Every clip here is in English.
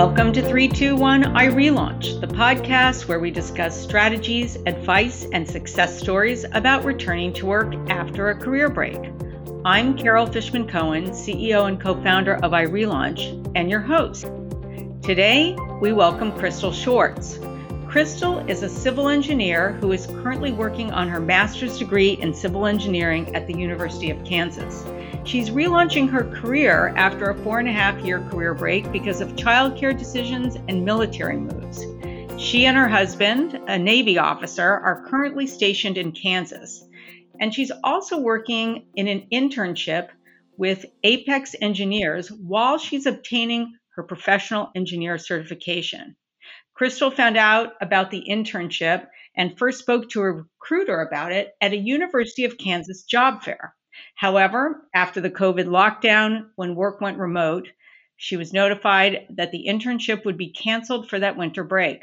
Welcome to 321 iRelaunch, the podcast where we discuss strategies, advice, and success stories about returning to work after a career break. I'm Carol Fishman Cohen, CEO and co founder of iRelaunch, and your host. Today, we welcome Crystal Schwartz. Crystal is a civil engineer who is currently working on her master's degree in civil engineering at the University of Kansas. She's relaunching her career after a four and a half year career break because of childcare decisions and military moves. She and her husband, a Navy officer, are currently stationed in Kansas. And she's also working in an internship with Apex Engineers while she's obtaining her professional engineer certification. Crystal found out about the internship and first spoke to a recruiter about it at a University of Kansas job fair. However, after the COVID lockdown, when work went remote, she was notified that the internship would be canceled for that winter break.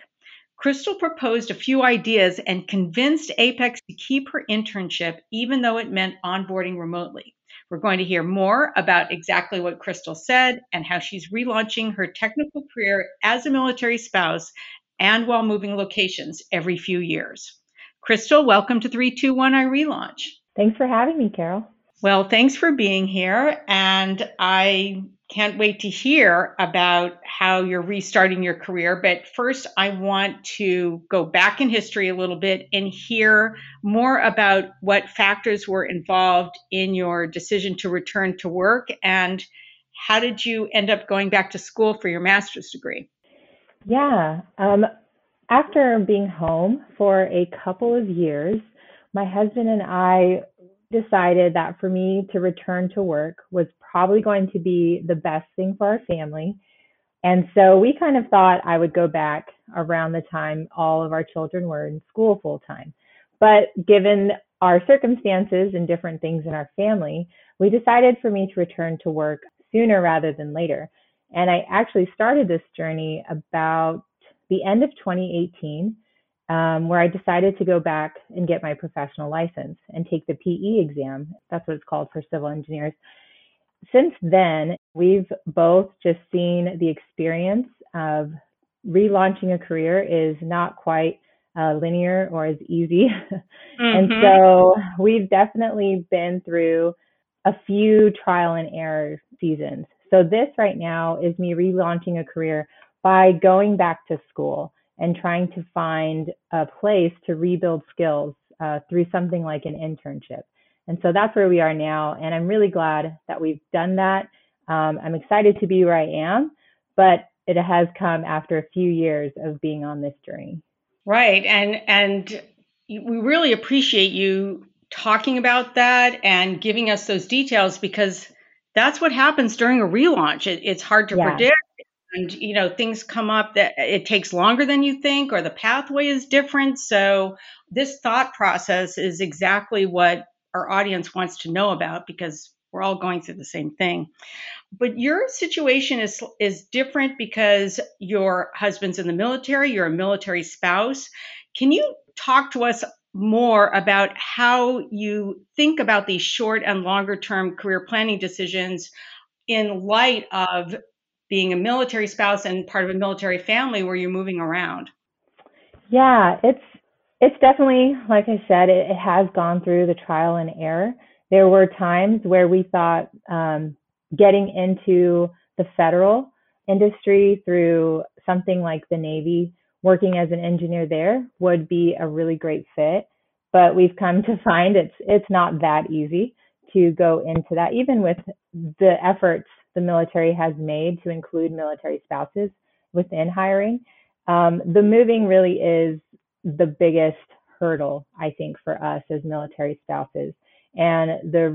Crystal proposed a few ideas and convinced Apex to keep her internship, even though it meant onboarding remotely. We're going to hear more about exactly what Crystal said and how she's relaunching her technical career as a military spouse and while moving locations every few years. Crystal, welcome to 321 iRelaunch. Thanks for having me, Carol. Well, thanks for being here. And I can't wait to hear about how you're restarting your career. But first, I want to go back in history a little bit and hear more about what factors were involved in your decision to return to work and how did you end up going back to school for your master's degree? Yeah. Um, after being home for a couple of years, my husband and I decided that for me to return to work was probably going to be the best thing for our family. And so we kind of thought I would go back around the time all of our children were in school full time. But given our circumstances and different things in our family, we decided for me to return to work sooner rather than later. And I actually started this journey about the end of 2018 um, where I decided to go back and get my professional license and take the PE exam. That's what it's called for civil engineers. Since then, we've both just seen the experience of relaunching a career is not quite uh, linear or as easy. Mm-hmm. and so we've definitely been through a few trial and error seasons. So this right now is me relaunching a career by going back to school and trying to find a place to rebuild skills uh, through something like an internship. And so that's where we are now. And I'm really glad that we've done that. Um, I'm excited to be where I am, but it has come after a few years of being on this journey. Right. And, and we really appreciate you talking about that and giving us those details because that's what happens during a relaunch. It, it's hard to yeah. predict and you know things come up that uh, it takes longer than you think or the pathway is different. So this thought process is exactly what our audience wants to know about because we're all going through the same thing. But your situation is is different because your husband's in the military you're a military spouse. Can you talk to us more about how you think about these short and longer term career planning decisions in light of being a military spouse and part of a military family where you're moving around? Yeah, it's it's definitely like I said, it, it has gone through the trial and error. There were times where we thought um, getting into the federal industry through something like the Navy, working as an engineer there, would be a really great fit. But we've come to find it's it's not that easy to go into that, even with the efforts the military has made to include military spouses within hiring. Um, the moving really is the biggest hurdle, I think, for us as military spouses. And the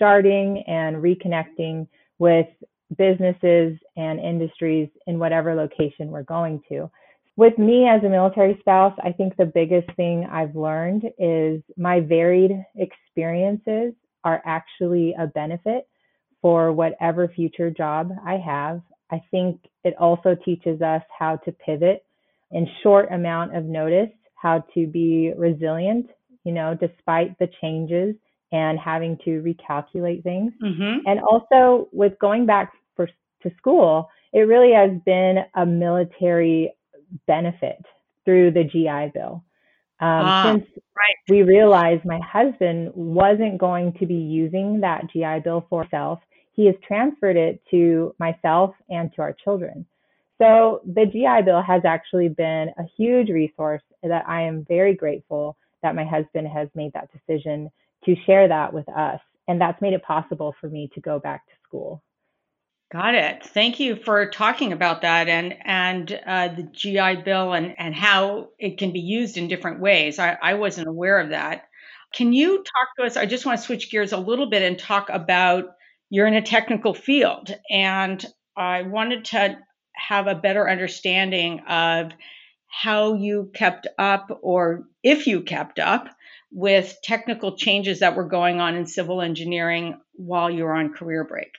restarting and reconnecting with businesses and industries in whatever location we're going to. With me as a military spouse, I think the biggest thing I've learned is my varied experiences are actually a benefit for whatever future job I have. I think it also teaches us how to pivot in short amount of notice, how to be resilient, you know, despite the changes and having to recalculate things. Mm-hmm. And also with going back for, to school, it really has been a military benefit through the GI Bill. Um, ah, since right. we realized my husband wasn't going to be using that GI Bill for himself, he has transferred it to myself and to our children. So the GI Bill has actually been a huge resource that I am very grateful that my husband has made that decision to share that with us. And that's made it possible for me to go back to school. Got it. Thank you for talking about that and and uh, the GI Bill and and how it can be used in different ways. I, I wasn't aware of that. Can you talk to us? I just want to switch gears a little bit and talk about you're in a technical field, and I wanted to have a better understanding of how you kept up, or if you kept up, with technical changes that were going on in civil engineering while you were on career break.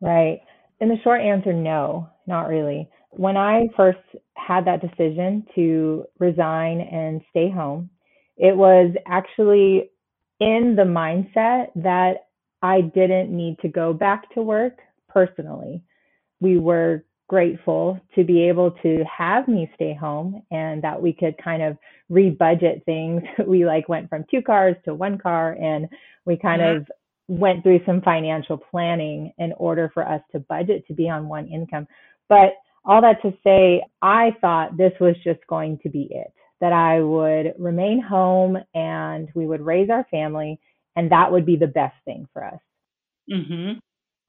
Right. And the short answer, no, not really. When I first had that decision to resign and stay home, it was actually in the mindset that I didn't need to go back to work personally. We were grateful to be able to have me stay home and that we could kind of rebudget things. We like went from two cars to one car and we kind mm-hmm. of went through some financial planning in order for us to budget to be on one income. But all that to say, I thought this was just going to be it, that I would remain home and we would raise our family, and that would be the best thing for us. Mm-hmm.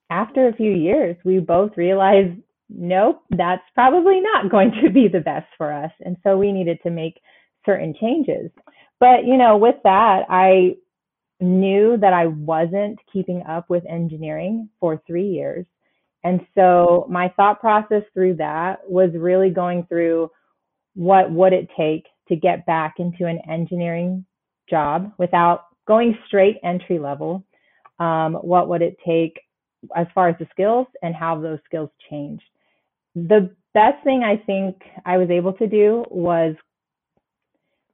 After a few years, we both realized, nope, that's probably not going to be the best for us. And so we needed to make certain changes. But, you know, with that, I knew that I wasn't keeping up with engineering for three years. And so my thought process through that was really going through what would it take to get back into an engineering job without going straight entry level. Um, what would it take as far as the skills and how those skills changed? The best thing I think I was able to do was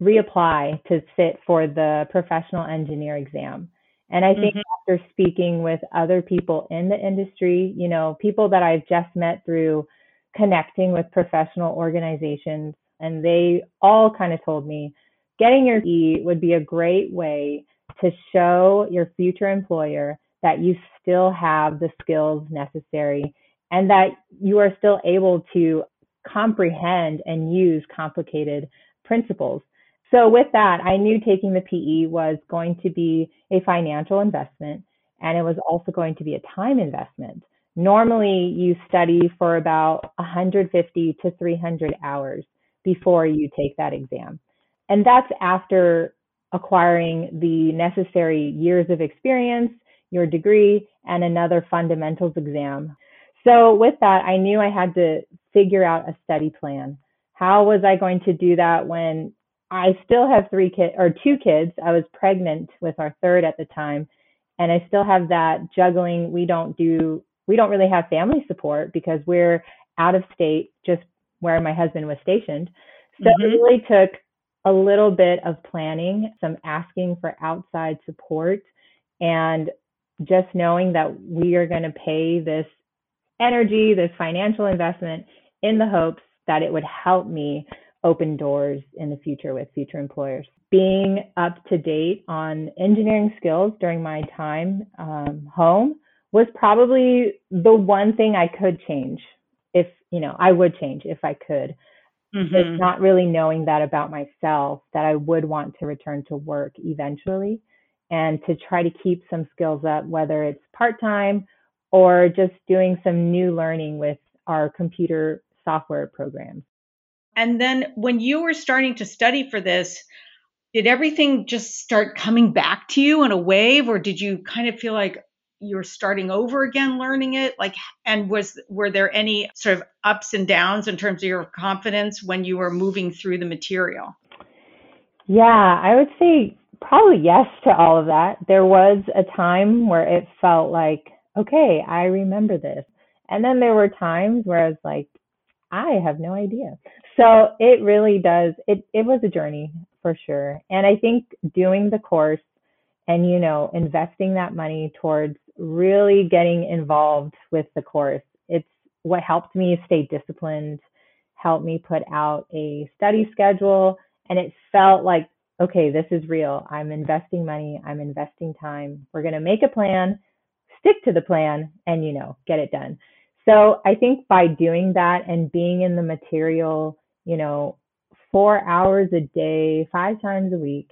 reapply to sit for the professional engineer exam. And I think mm-hmm. after speaking with other people in the industry, you know, people that I've just met through connecting with professional organizations, and they all kind of told me getting your E would be a great way to show your future employer that you still have the skills necessary and that you are still able to comprehend and use complicated principles. So with that, I knew taking the PE was going to be a financial investment and it was also going to be a time investment. Normally, you study for about 150 to 300 hours before you take that exam. And that's after acquiring the necessary years of experience, your degree, and another fundamentals exam. So, with that, I knew I had to figure out a study plan. How was I going to do that when I still have three kids or two kids. I was pregnant with our third at the time. And I still have that juggling. We don't do, we don't really have family support because we're out of state, just where my husband was stationed. So mm-hmm. it really took a little bit of planning, some asking for outside support, and just knowing that we are going to pay this energy, this financial investment in the hopes that it would help me open doors in the future with future employers. Being up to date on engineering skills during my time um, home was probably the one thing I could change if, you know, I would change if I could. Mm-hmm. It's not really knowing that about myself that I would want to return to work eventually and to try to keep some skills up, whether it's part time or just doing some new learning with our computer software programs. And then when you were starting to study for this, did everything just start coming back to you in a wave or did you kind of feel like you're starting over again learning it like and was were there any sort of ups and downs in terms of your confidence when you were moving through the material yeah i would say probably yes to all of that there was a time where it felt like okay i remember this and then there were times where i was like I have no idea. So it really does. It it was a journey for sure. And I think doing the course and you know investing that money towards really getting involved with the course it's what helped me stay disciplined, helped me put out a study schedule, and it felt like, okay, this is real. I'm investing money, I'm investing time. We're going to make a plan, stick to the plan, and, you know, get it done. So I think by doing that and being in the material, you know, four hours a day, five times a week,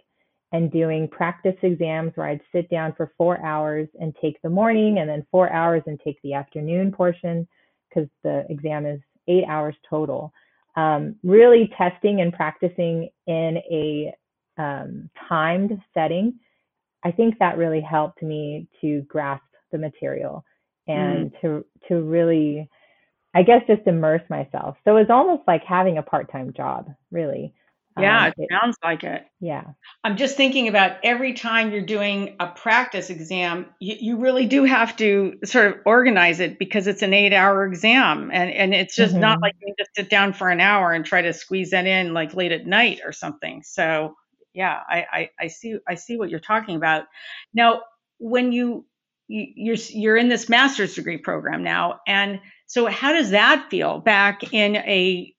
and doing practice exams where I'd sit down for four hours and take the morning and then four hours and take the afternoon portion because the exam is eight hours total. Um, really testing and practicing in a um, timed setting, I think that really helped me to grasp the material and mm. to to really I guess just immerse myself. So it's almost like having a part-time job, really. Yeah, um, it, it sounds like it. Yeah. I'm just thinking about every time you're doing a practice exam, you, you really do have to sort of organize it because it's an eight hour exam. And, and it's just mm-hmm. not like you just sit down for an hour and try to squeeze that in like late at night or something. So yeah, I, I, I see I see what you're talking about. Now, when you, you you're you're in this master's degree program now, and so how does that feel back in a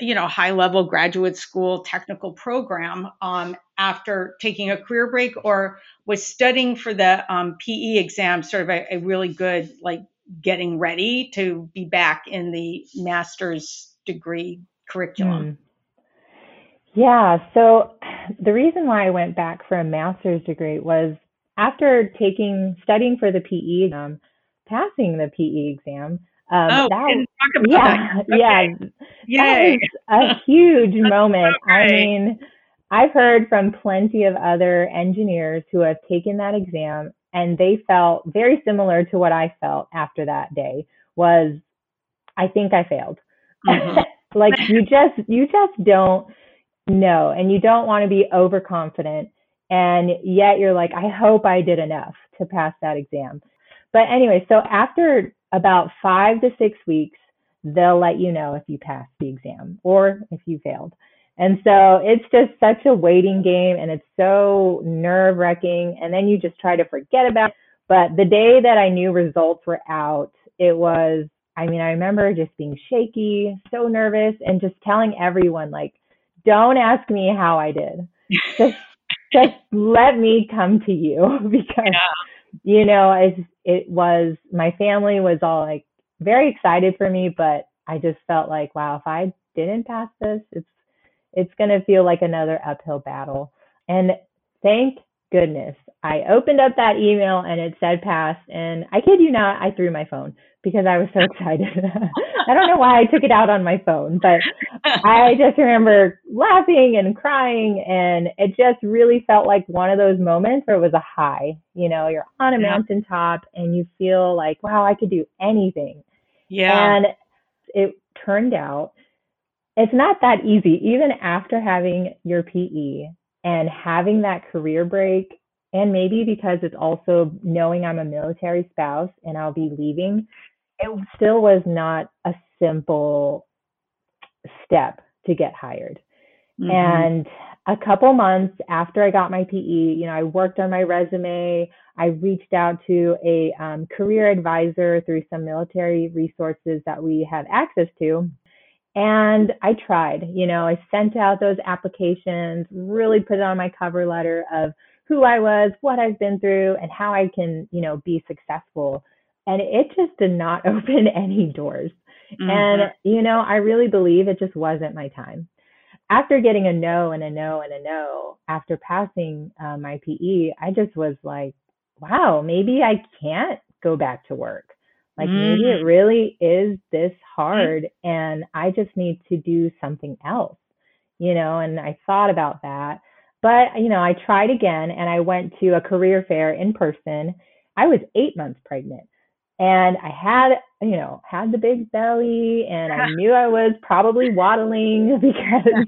you know high level graduate school technical program um, after taking a career break or was studying for the um, PE exam sort of a, a, really good like getting ready to be back in the master's degree curriculum? Mm. Yeah, so the reason why I went back for a master's degree was after taking studying for the PE exam, passing the PE exam, um, oh, that, yeah, that. Okay. yeah, Yay. a huge moment. So I mean, I've heard from plenty of other engineers who have taken that exam and they felt very similar to what I felt after that day was I think I failed. Mm-hmm. like you just you just don't know and you don't want to be overconfident and yet you're like I hope I did enough to pass that exam. But anyway, so after about five to six weeks, they'll let you know if you passed the exam or if you failed. And so it's just such a waiting game and it's so nerve wracking. And then you just try to forget about it. But the day that I knew results were out, it was, I mean, I remember just being shaky, so nervous, and just telling everyone, like, don't ask me how I did. Just, just let me come to you because, yeah. you know, it's, it was my family was all like very excited for me, but I just felt like, wow, if I didn't pass this, it's it's gonna feel like another uphill battle. And thank goodness I opened up that email and it said pass. And I kid you not, I threw my phone because I was so excited. I don't know why I took it out on my phone, but I just remember laughing and crying. And it just really felt like one of those moments where it was a high. You know, you're on a yeah. mountaintop and you feel like, wow, I could do anything. Yeah. And it turned out it's not that easy. Even after having your PE and having that career break and maybe because it's also knowing I'm a military spouse and I'll be leaving, it still was not a simple step to get hired. Mm-hmm. And a couple months after I got my PE, you know, I worked on my resume. I reached out to a um, career advisor through some military resources that we have access to. And I tried, you know, I sent out those applications, really put it on my cover letter of who I was, what I've been through, and how I can, you know, be successful. And it just did not open any doors. Mm-hmm. And, you know, I really believe it just wasn't my time. After getting a no and a no and a no, after passing uh, my PE, I just was like, wow, maybe I can't go back to work. Like mm. maybe it mm. really is this hard and I just need to do something else, you know, and I thought about that. But, you know, I tried again and I went to a career fair in person. I was eight months pregnant and I had, you know, had the big belly and I knew I was probably waddling because,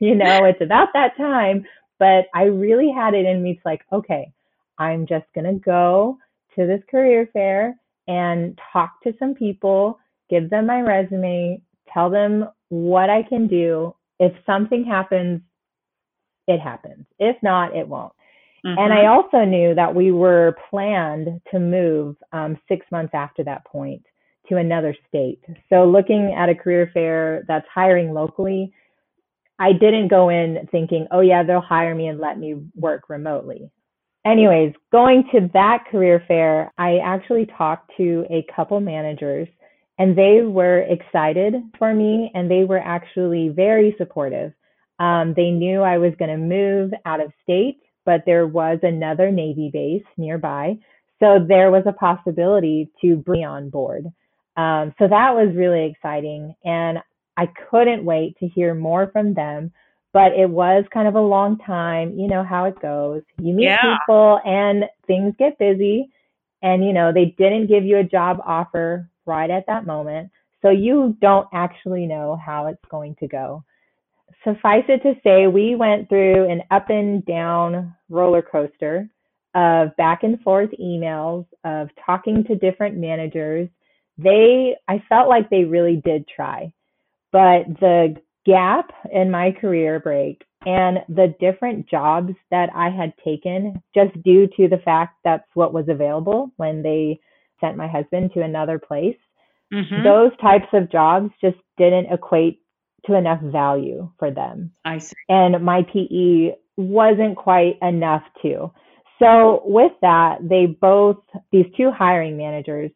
you know, it's about that time. But I really had it in me to like, okay, I'm just going to go to this career fair and talk to some people, give them my resume, tell them what I can do. If something happens, it happens. If not, it won't. Mm-hmm. And I mm-hmm. also knew that we were planned to move um, six months after that point to another state. So looking at a career fair that's hiring locally, I didn't go in thinking, oh yeah, they'll hire me and let me work remotely. Anyways, going to that career fair, I actually talked to a couple managers and they were excited for me and they were actually very supportive. Um, they knew I was going to move out of state, but there was another Navy base nearby. So there was a possibility to bring on board. Um, so that was really exciting. And I couldn't wait to hear more from them. But it was kind of a long time. You know how it goes. You meet yeah. people and things get busy. And, you know, they didn't give you a job offer right at that moment. So you don't actually know how it's going to go. Suffice it to say, we went through an up and down roller coaster of back and forth emails, of talking to different managers. They, I felt like they really did try, but the gap in my career break and the different jobs that I had taken just due to the fact that's what was available when they sent my husband to another place. Mm-hmm. Those types of jobs just didn't equate to enough value for them. I see. And my PE wasn't quite enough to. So with that, they both, these two hiring managers,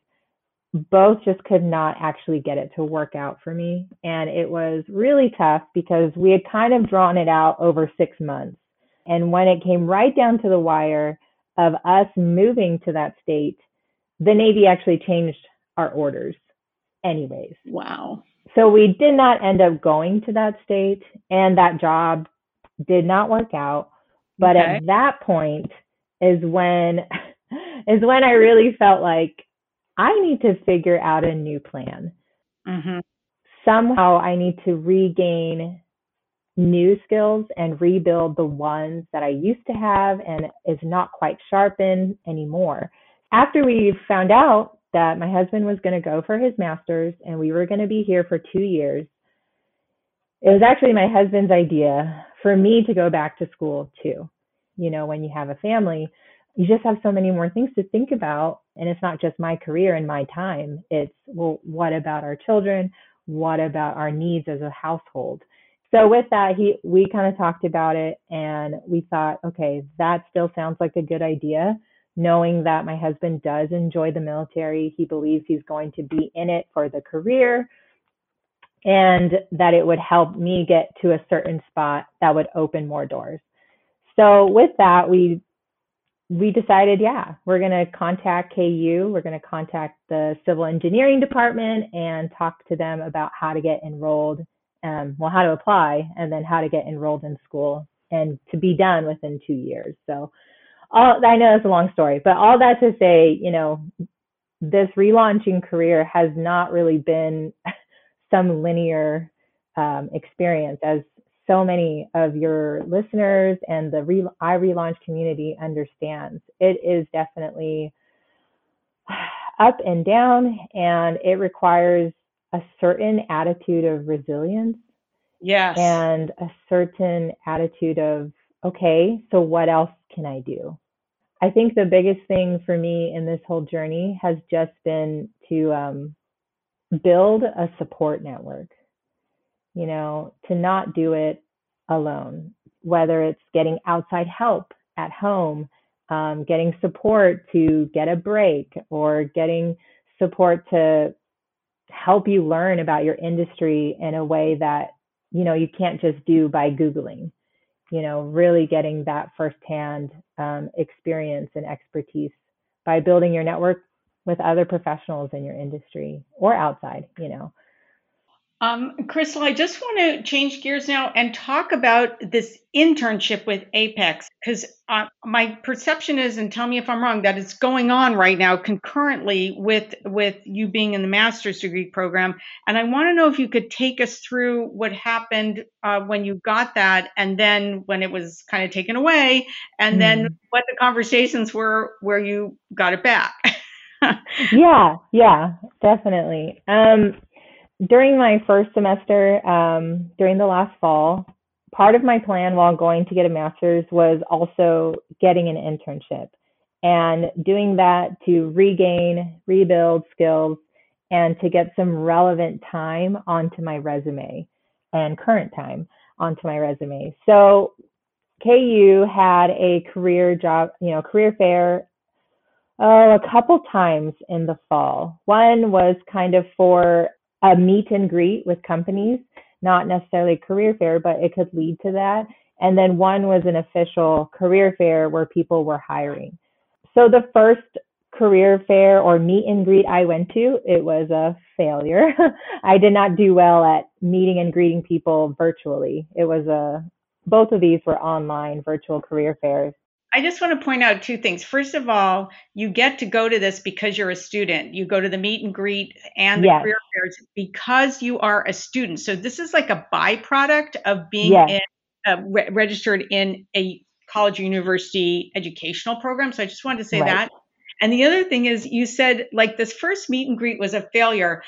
both just could not actually get it to work out for me. And it was really tough because we had kind of drawn it out over six months. And when it came right down to the wire of us moving to that state, the Navy actually changed our orders anyways. Wow. So we did not end up going to that state and that job did not work out. But okay. at that point is when is when I really felt like I need to figure out a new plan. Mm-hmm. Somehow I need to regain new skills and rebuild the ones that I used to have and is not quite sharpened anymore. After we found out that my husband was going to go for his master's and we were going to be here for two years. It was actually my husband's idea for me to go back to school too. You know, when you have a family, you just have so many more things to think about. And it's not just my career and my time. It's, well, what about our children? What about our needs as a household? So with that, he we kind of talked about it and we thought, okay, that still sounds like a good idea knowing that my husband does enjoy the military. He believes he's going to be in it for the career and that it would help me get to a certain spot that would open more doors. So with that, we we decided, yeah, we're going to contact KU. We're going to contact the civil engineering department and talk to them about how to get enrolled, um, well, how to apply, and then how to get enrolled in school and to be done within two years. So all I know it's a long story, but all that to say, you know, this relaunching career has not really been some linear um, experience, as so many of your listeners and the Re- iRelaunch community understands. It is definitely up and down, and it requires a certain attitude of resilience. Yes. And a certain attitude of, okay, so what else can I do? I think the biggest thing for me in this whole journey has just been to um, build a support network, you know, to not do it alone, whether it's getting outside help at home, um, getting support to get a break, or getting support to help you learn about your industry in a way that, you know, you can't just do by Googling you know, really getting that firsthand um, experience and expertise by building your network with other professionals in your industry or outside, you know. Um, Crystal, I just want to change gears now and talk about this internship with Apex because uh, my perception is, and tell me if I'm wrong, that it's going on right now concurrently with with you being in the master's degree program. And I want to know if you could take us through what happened uh, when you got that, and then when it was kind of taken away, and mm. then mm-hmm. what the conversations were where you got it back. yeah, yeah, definitely. Um, during my first semester, um, during the last fall, part of my plan while going to get a master's was also getting an internship and doing that to regain, rebuild skills, and to get some relevant time onto my resume and current time onto my resume. So KU had a career job, you know, career fair oh, a couple times in the fall. One was kind of for a meet and greet with companies, not necessarily career fair, but it could lead to that. And then one was an official career fair where people were hiring. So the first career fair or meet and greet I went to, it was a failure. I did not do well at meeting and greeting people virtually. It was a both of these were online virtual career fairs. I just want to point out two things. First of all, you get to go to this because you're a student. You go to the meet and greet and the yes. career fairs because you are a student. So this is like a byproduct of being yes. in, uh, re- registered in a college or university educational program. So I just wanted to say right. that. And the other thing is, you said like this first meet and greet was a failure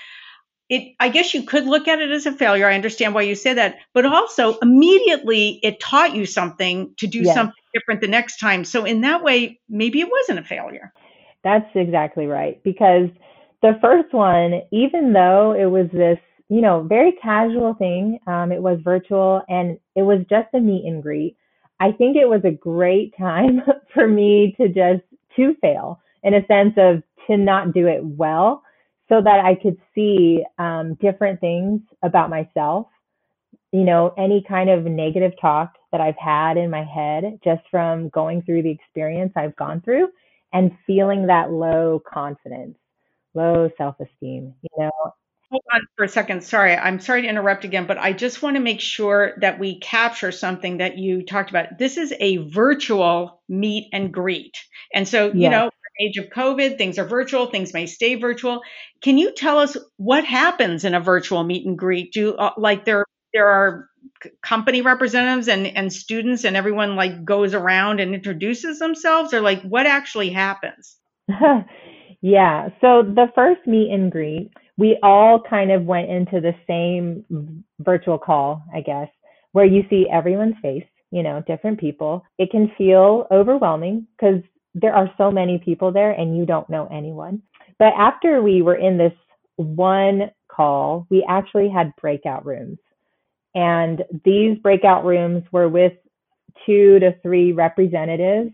it i guess you could look at it as a failure. I understand why you say that. But also immediately it taught you something to do yes. something different the next time. So in that way maybe it wasn't a failure. That's exactly right. Because the first one even though it was this you know very casual thing um, it was virtual and it was just a meet and greet i think it was a great time for me to just to fail in a sense of to not do it well so that I could see um, different things about myself. You know, any kind of negative talk that I've had in my head just from going through the experience I've gone through and feeling that low confidence, low self esteem, you know. Hold on for a second. Sorry, I'm sorry to interrupt again, but I just want to make sure that we capture something that you talked about. This is a virtual meet and greet. And so, yes. you know, age of COVID, things are virtual, things may stay virtual. Can you tell us what happens in a virtual meet and greet? Do uh, like there there are company representatives and and students and everyone like goes around and introduces themselves or like what actually happens? yeah, so the first meet and greet, we all kind of went into the same virtual call, I guess, where you see everyone's face you know, different people. It can feel overwhelming because there are so many people there and you don't know anyone. But after we were in this one call, we actually had breakout rooms. And these breakout rooms were with two to three representatives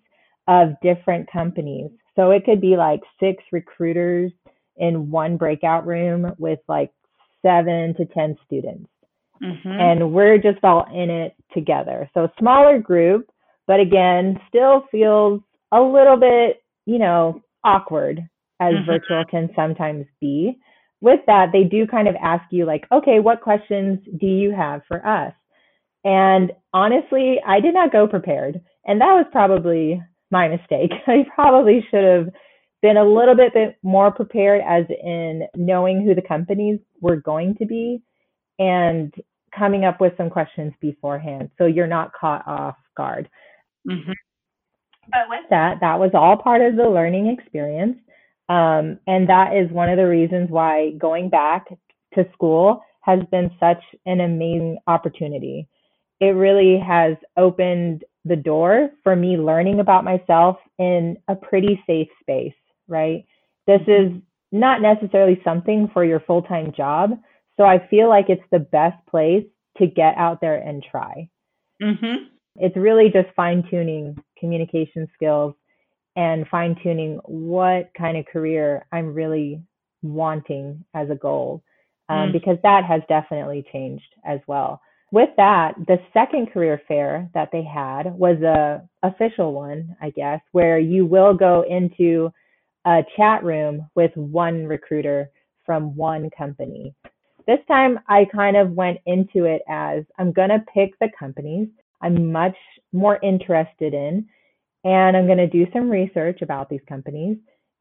of different companies. So it could be like six recruiters in one breakout room with like seven to 10 students. Mm-hmm. And we're just all in it together. So smaller group, but again, still feels a little bit, you know, awkward as mm-hmm. virtual can sometimes be. With that, they do kind of ask you, like, okay, what questions do you have for us? And honestly, I did not go prepared. And that was probably my mistake. I probably should have been a little bit, bit more prepared, as in knowing who the companies were going to be and coming up with some questions beforehand so you're not caught off guard. Mm-hmm but with that, that was all part of the learning experience. Um, and that is one of the reasons why going back to school has been such an amazing opportunity. It really has opened the door for me learning about myself in a pretty safe space, right? This is not necessarily something for your full time job. So I feel like it's the best place to get out there and try. Mm-hmm. It's really just fine tuning communication skills and fine tuning what kind of career I'm really wanting as a goal, um, mm. because that has definitely changed as well. With that, the second career fair that they had was a official one, I guess, where you will go into a chat room with one recruiter from one company. This time I kind of went into it as I'm going to pick the companies I'm much more interested in. And I'm going to do some research about these companies.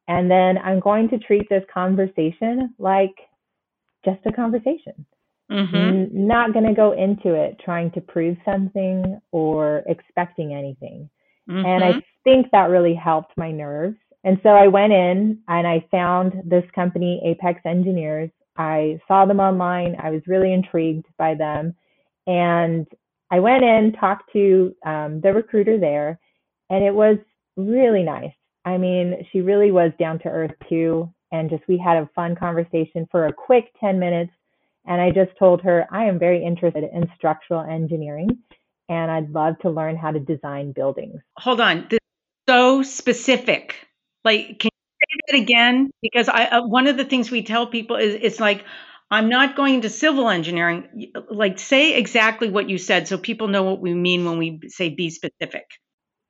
And then I'm going to treat this conversation like just a conversation. Mm-hmm. not going to go into it trying to prove something or expecting anything. Mm-hmm. And I mm-hmm. think that really helped my nerves. And so I went in and I found this company, Apex Engineers. I saw them online. I was really intrigued by them. And I went in, talked to um, the recruiter there, and it was really nice. I mean, she really was down to earth too. and just we had a fun conversation for a quick 10 minutes. And I just told her I am very interested in structural engineering and I'd love to learn how to design buildings. Hold on. This is so specific. Like, can you say that again? Because I, uh, one of the things we tell people is it's like, I'm not going to civil engineering. Like, say exactly what you said so people know what we mean when we say be specific.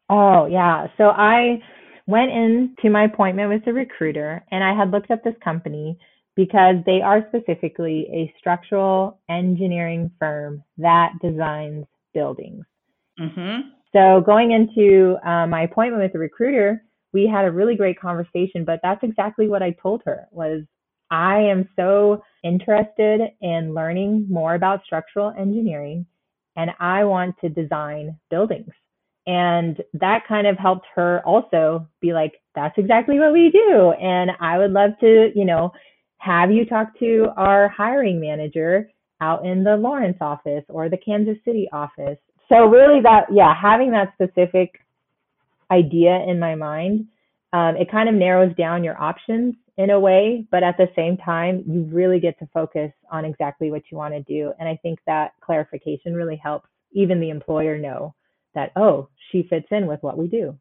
Oh, yeah. So I went into my appointment with the recruiter and I had looked up this company because they are specifically a structural engineering firm that designs buildings. Mm-hmm. So going into uh, my appointment with the recruiter, we had a really great conversation, but that's exactly what I told her was I am so interested in learning more about structural engineering and I want to design buildings. And that kind of helped her also be like, that's exactly what we do. And I would love to, you know, have you talk to our hiring manager out in the Lawrence office or the Kansas City office. So really that, yeah, having that specific idea in my mind, um, it kind of narrows down your options in a way, but at the same time, you really get to focus on exactly what you want to do. And I think that clarification really helps even the employer know that, oh, she fits in with what we do.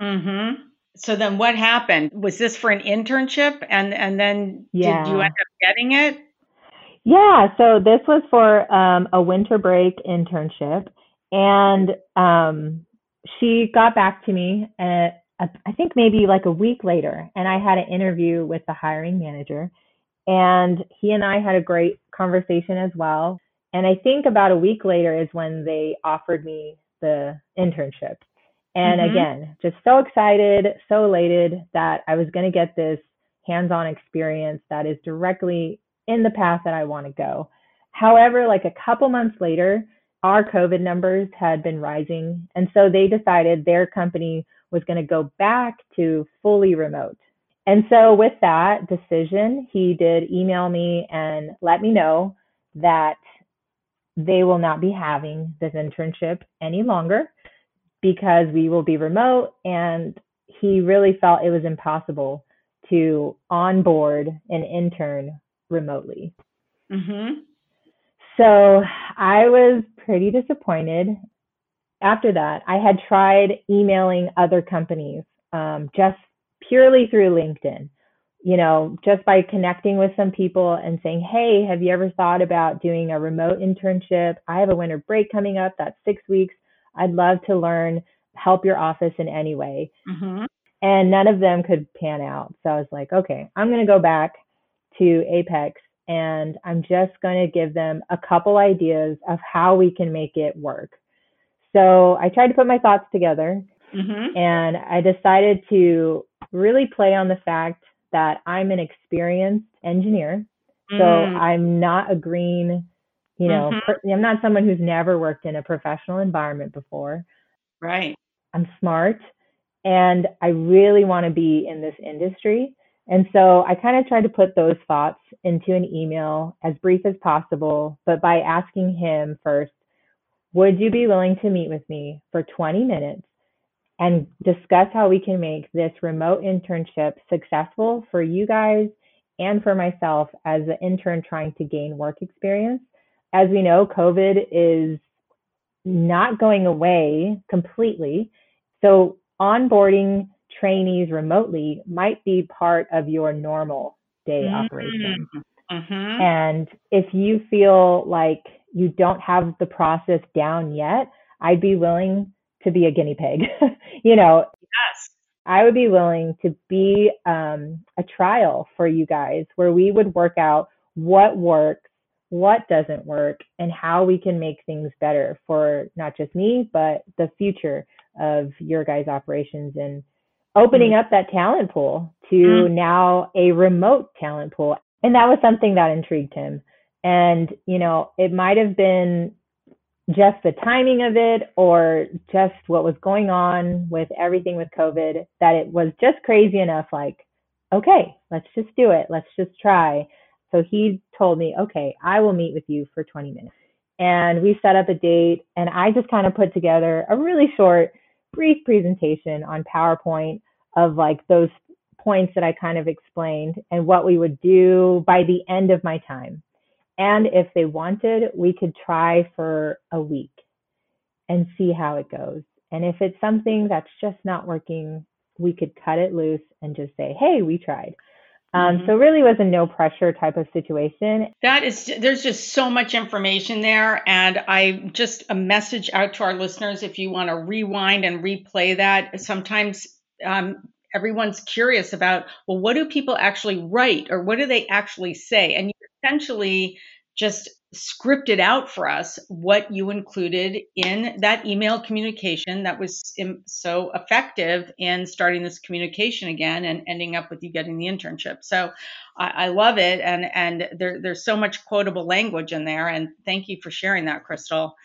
Mm-hmm. So then what happened? Was this for an internship? And, and then yeah. did you end up getting it? Yeah. So this was for um, a winter break internship. And um, she got back to me at I think maybe like a week later, and I had an interview with the hiring manager, and he and I had a great conversation as well. And I think about a week later is when they offered me the internship. And mm-hmm. again, just so excited, so elated that I was going to get this hands on experience that is directly in the path that I want to go. However, like a couple months later, our COVID numbers had been rising. And so they decided their company was going to go back to fully remote. And so with that decision, he did email me and let me know that they will not be having this internship any longer because we will be remote. And he really felt it was impossible to onboard an intern remotely. Mm-hmm. So I was pretty disappointed. After that, I had tried emailing other companies um, just purely through LinkedIn, you know, just by connecting with some people and saying, hey, have you ever thought about doing a remote internship? I have a winter break coming up. That's six weeks. I'd love to learn, help your office in any way. Mm-hmm. And none of them could pan out. So I was like, okay, I'm going to go back to Apex and I'm just going to give them a couple ideas of how we can make it work. So I tried to put my thoughts together mm-hmm. and I decided to really play on the fact that I'm an experienced engineer. Mm. So I'm not a green, you know, mm-hmm. per- I'm not someone who's never worked in a professional environment before. Right. I'm smart and I really want to be in this industry. And so I kind of tried to put those thoughts into an email as brief as possible, but by asking him first, would you be willing to meet with me for 20 minutes and discuss how we can make this remote internship successful for you guys and for myself as an intern trying to gain work experience? As we know, COVID is not going away completely. So onboarding trainees remotely might be part of your normal day mm-hmm. operation. Mm-hmm. And if you feel like you don't have the process down yet, I'd be willing to be a guinea pig. you know, yes. I would be willing to be um, a trial for you guys where we would work out what works, what doesn't work, and how we can make things better for not just me, but the future of your guys' operations and opening mm-hmm. up that talent pool to mm-hmm. now a remote talent pool. And that was something that intrigued him. And, you know, it might have been just the timing of it or just what was going on with everything with COVID that it was just crazy enough like, okay, let's just do it. Let's just try. So he told me, okay, I will meet with you for 20 minutes. And we set up a date and I just kind of put together a really short brief presentation on PowerPoint of like those points that I kind of explained and what we would do by the end of my time. And if they wanted, we could try for a week and see how it goes. And if it's something that's just not working, we could cut it loose and just say, hey, we tried. Um, mm-hmm. So really was a no pressure type of situation. That is, there's just so much information there, and I just a message out to our listeners if you want to rewind and replay that. Sometimes um, everyone's curious about, well, what do people actually write or what do they actually say, and you essentially just scripted out for us what you included in that email communication that was so effective in starting this communication again and ending up with you getting the internship. So I, I love it, and and there, there's so much quotable language in there. And thank you for sharing that, Crystal.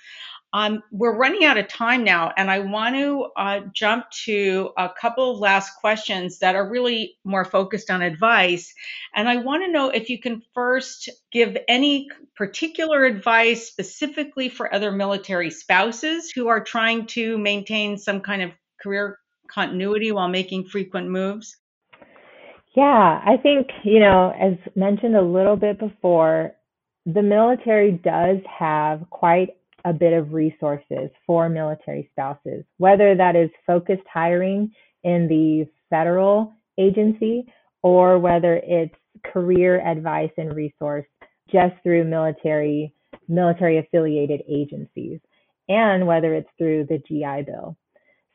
Um, we're running out of time now, and I want to uh, jump to a couple of last questions that are really more focused on advice. And I want to know if you can first give any particular advice specifically for other military spouses who are trying to maintain some kind of career continuity while making frequent moves. Yeah, I think, you know, as mentioned a little bit before, the military does have quite a bit of resources for military spouses, whether that is focused hiring in the federal agency or whether it's career advice and resource just through military military affiliated agencies and whether it's through the GI Bill.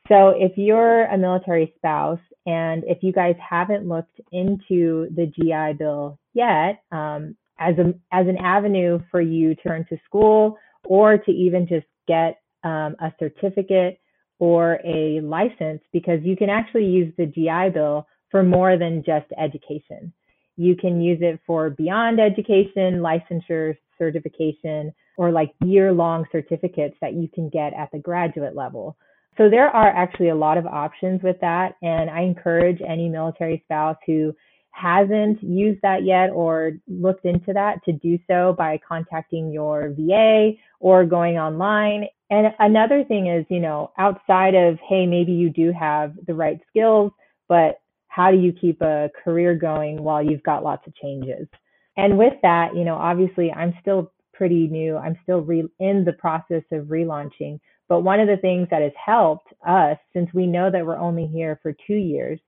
So if you're a military spouse and if you guys haven't looked into the GI Bill yet um, as a as an avenue for you to turn to school or to even just get um, a certificate or a license because you can actually use the GI Bill for more than just education. You can use it for beyond education, licensure, certification, or like year long certificates that you can get at the graduate level. So there are actually a lot of options with that. And I encourage any military spouse who hasn't used that yet or looked into that to do so by contacting your VA or going online. And another thing is, you know, outside of, hey, maybe you do have the right skills, but how do you keep a career going while you've got lots of changes? And with that, you know, obviously I'm still pretty new. I'm still re- in the process of relaunching. But one of the things that has helped us, since we know that we're only here for two years,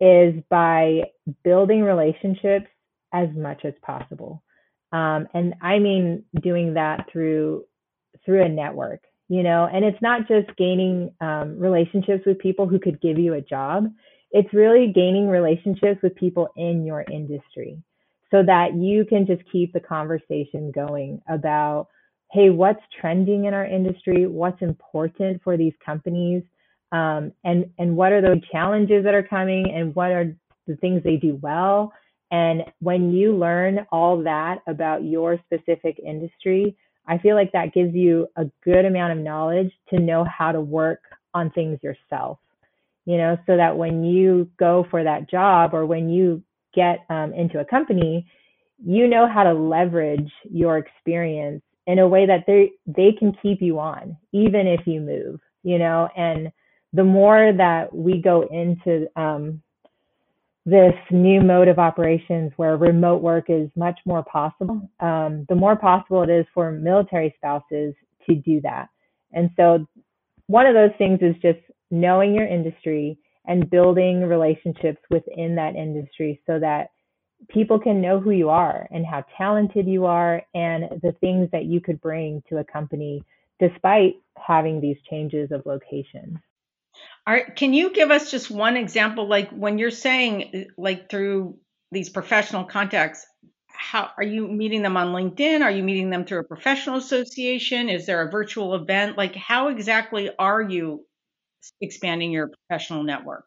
is by building relationships as much as possible. Um, and I mean doing that through through a network, you know, and it's not just gaining um, relationships with people who could give you a job. It's really gaining relationships with people in your industry so that you can just keep the conversation going about, hey, what's trending in our industry? What's important for these companies? Um, and and what are the challenges that are coming and what are the things they do well? And when you learn all that about your specific industry i feel like that gives you a good amount of knowledge to know how to work on things yourself. You know so that when you go for that job or when you get um, into a company you know how to leverage your experience in a way that they they can keep you on even if you move you know? And the more that we go into um, this new mode of operations where remote work is much more possible, um, the more possible it is for military spouses to do that. And so, one of those things is just knowing your industry and building relationships within that industry so that people can know who you are and how talented you are and the things that you could bring to a company despite having these changes of location. Are, can you give us just one example, like when you're saying, like through these professional contacts, how are you meeting them on LinkedIn? Are you meeting them through a professional association? Is there a virtual event? Like, how exactly are you expanding your professional network?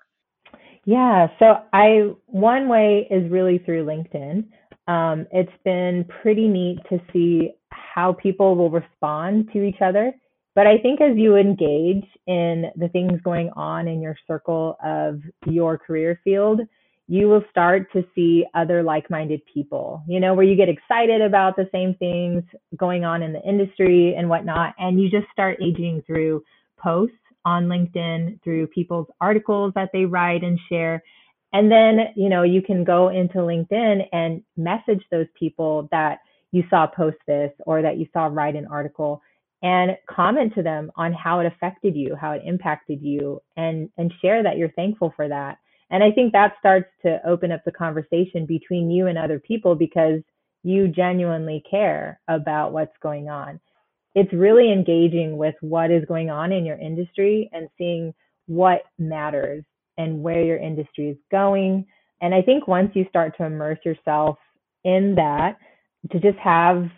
Yeah, so I one way is really through LinkedIn. Um, it's been pretty neat to see how people will respond to each other but I think as you engage in the things going on in your circle of your career field, you will start to see other like minded people, you know, where you get excited about the same things going on in the industry and whatnot. And you just start aging through posts on LinkedIn, through people's articles that they write and share. And then, you know, you can go into LinkedIn and message those people that you saw post this or that you saw write an article and comment to them on how it affected you, how it impacted you, and, and share that you're thankful for that. And I think that starts to open up the conversation between you and other people because you genuinely care about what's going on. It's really engaging with what is going on in your industry and seeing what matters and where your industry is going. And I think once you start to immerse yourself in that, to just have,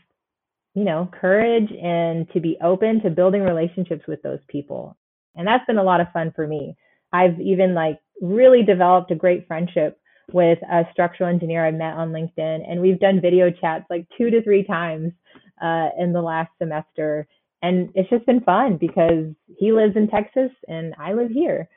you know, courage and to be open to building relationships with those people. And that's been a lot of fun for me. I've even like really developed a great friendship with a structural engineer I met on LinkedIn, and we've done video chats like two to three times uh, in the last semester. And it's just been fun because he lives in Texas and I live here.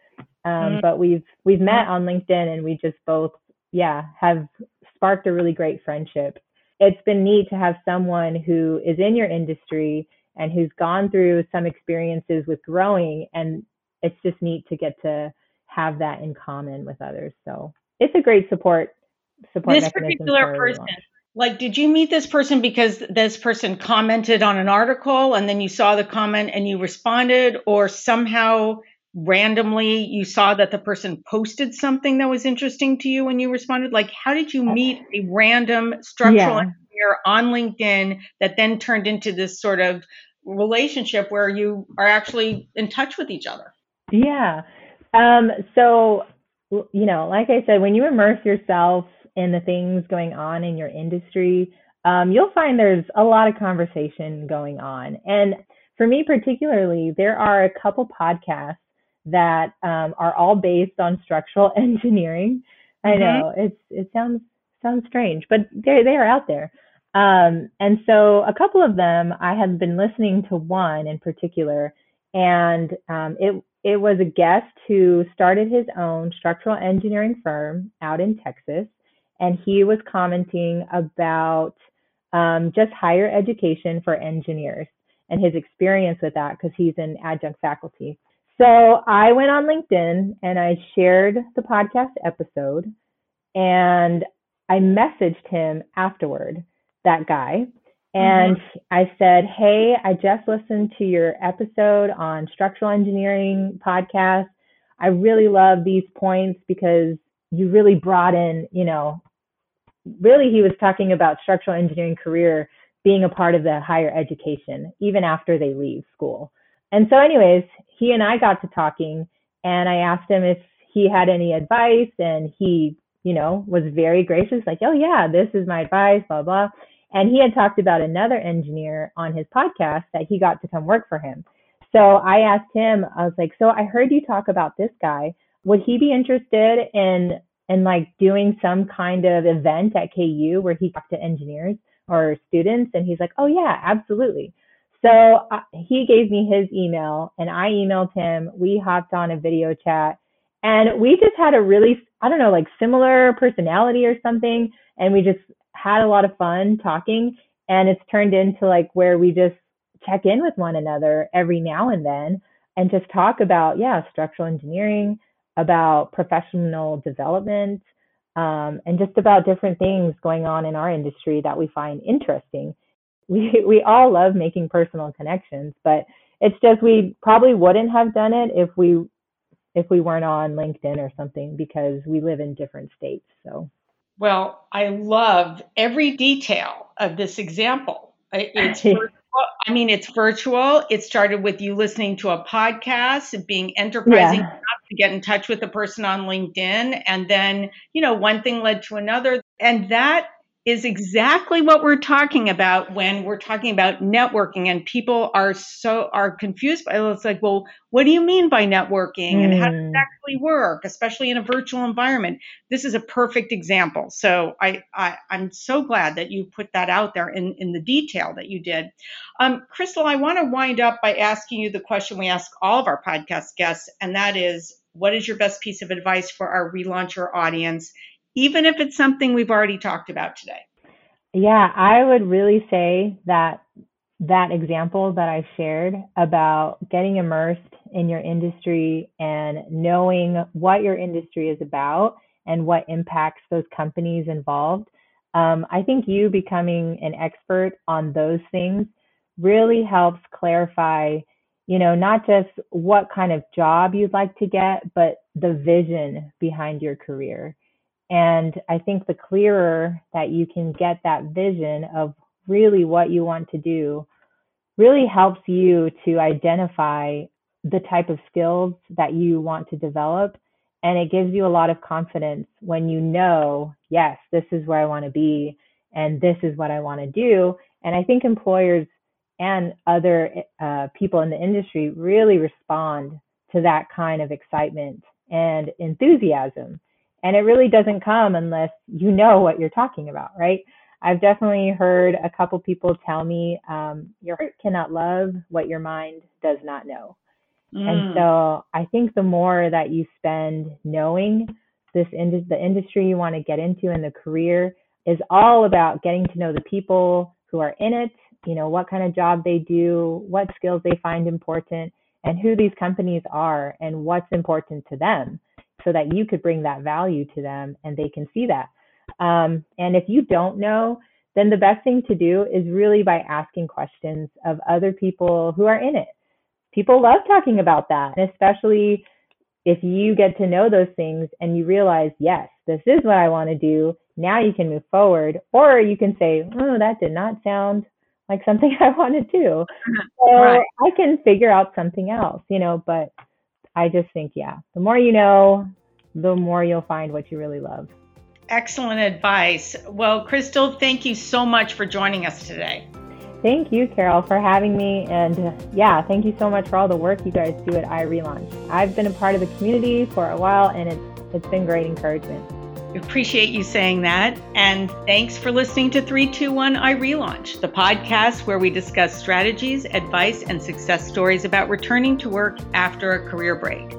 Um, mm-hmm. But we've we've met on LinkedIn and we just both yeah have sparked a really great friendship. It's been neat to have someone who is in your industry and who's gone through some experiences with growing, and it's just neat to get to have that in common with others. So it's a great support support this particular person like did you meet this person because this person commented on an article and then you saw the comment and you responded or somehow randomly you saw that the person posted something that was interesting to you and you responded? Like how did you meet a random structural yeah. engineer on linkedin that then turned into this sort of relationship where you are actually in touch with each other? Yeah. Um, so you know like i said when you immerse yourself in the things going on in your industry um, you'll find there's a lot of conversation going on. And for me particularly there are a couple podcasts that um, are all based on structural engineering. I know it's it sounds sounds strange, but they they are out there. Um, and so a couple of them, I had been listening to one in particular, and um, it it was a guest who started his own structural engineering firm out in Texas, and he was commenting about um, just higher education for engineers and his experience with that because he's an adjunct faculty. So I went on LinkedIn and I shared the podcast episode and I messaged him afterward, that guy. And mm-hmm. I said, Hey, I just listened to your episode on structural engineering podcast. I really love these points because you really brought in, you know, really he was talking about structural engineering career being a part of the higher education, even after they leave school. And so, anyways, he and I got to talking, and I asked him if he had any advice, and he, you know, was very gracious, like, oh, yeah, this is my advice, blah, blah. And he had talked about another engineer on his podcast that he got to come work for him. So I asked him, I was like, so I heard you talk about this guy. Would he be interested in in like doing some kind of event at KU where he talked to engineers or students? And he's like, oh yeah, absolutely. So uh, he gave me his email and I emailed him. We hopped on a video chat and we just had a really, I don't know, like similar personality or something. And we just had a lot of fun talking. And it's turned into like where we just check in with one another every now and then and just talk about, yeah, structural engineering, about professional development, um, and just about different things going on in our industry that we find interesting we we all love making personal connections, but it's just we probably wouldn't have done it if we if we weren't on LinkedIn or something because we live in different states. So well, I love every detail of this example. It's virtual. I mean, it's virtual. It started with you listening to a podcast, being enterprising yeah. enough to get in touch with the person on LinkedIn, and then you know one thing led to another, and that is exactly what we're talking about when we're talking about networking and people are so are confused by it. it's like well what do you mean by networking mm. and how does it hmm. actually work especially in a virtual environment this is a perfect example so i, I am so glad that you put that out there in in the detail that you did um, crystal i want to wind up by asking you the question we ask all of our podcast guests and that is what is your best piece of advice for our relauncher audience even if it's something we've already talked about today? Yeah, I would really say that that example that I shared about getting immersed in your industry and knowing what your industry is about and what impacts those companies involved. Um, I think you becoming an expert on those things really helps clarify, you know, not just what kind of job you'd like to get, but the vision behind your career. And I think the clearer that you can get that vision of really what you want to do really helps you to identify the type of skills that you want to develop. And it gives you a lot of confidence when you know, yes, this is where I want to be and this is what I want to do. And I think employers and other uh, people in the industry really respond to that kind of excitement and enthusiasm. And it really doesn't come unless you know what you're talking about, right? I've definitely heard a couple people tell me, um, your heart cannot love what your mind does not know. Mm. And so I think the more that you spend knowing this the industry you want to get into and the career is all about getting to know the people who are in it, you know, what kind of job they do, what skills they find important, and who these companies are and what's important to them so that you could bring that value to them and they can see that. Um, and if you don't know, then the best thing to do is really by asking questions of other people who are in it. People love talking about that, and especially if you get to know those things and you realize, yes, this is what I want to do. Now you can move forward, or you can say, oh, that did not sound like something I want to do. So right. I can figure out something else, you know, but I just think, yeah, the more you know, the more you'll find what you really love. Excellent advice. Well, Crystal, thank you so much for joining us today. Thank you, Carol, for having me. And yeah, thank you so much for all the work you guys do at iRelaunch. I've been a part of the community for a while and it's, it's been great encouragement. We appreciate you saying that. And thanks for listening to 321 iRelaunch, the podcast where we discuss strategies, advice, and success stories about returning to work after a career break.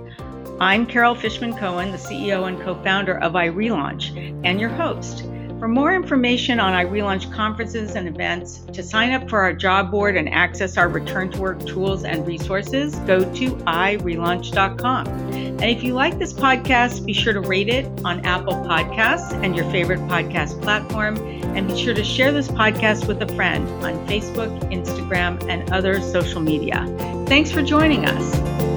I'm Carol Fishman Cohen, the CEO and co founder of iRelaunch, and your host. For more information on iRelaunch conferences and events, to sign up for our job board and access our return to work tools and resources, go to irelaunch.com. And if you like this podcast, be sure to rate it on Apple Podcasts and your favorite podcast platform. And be sure to share this podcast with a friend on Facebook, Instagram, and other social media. Thanks for joining us.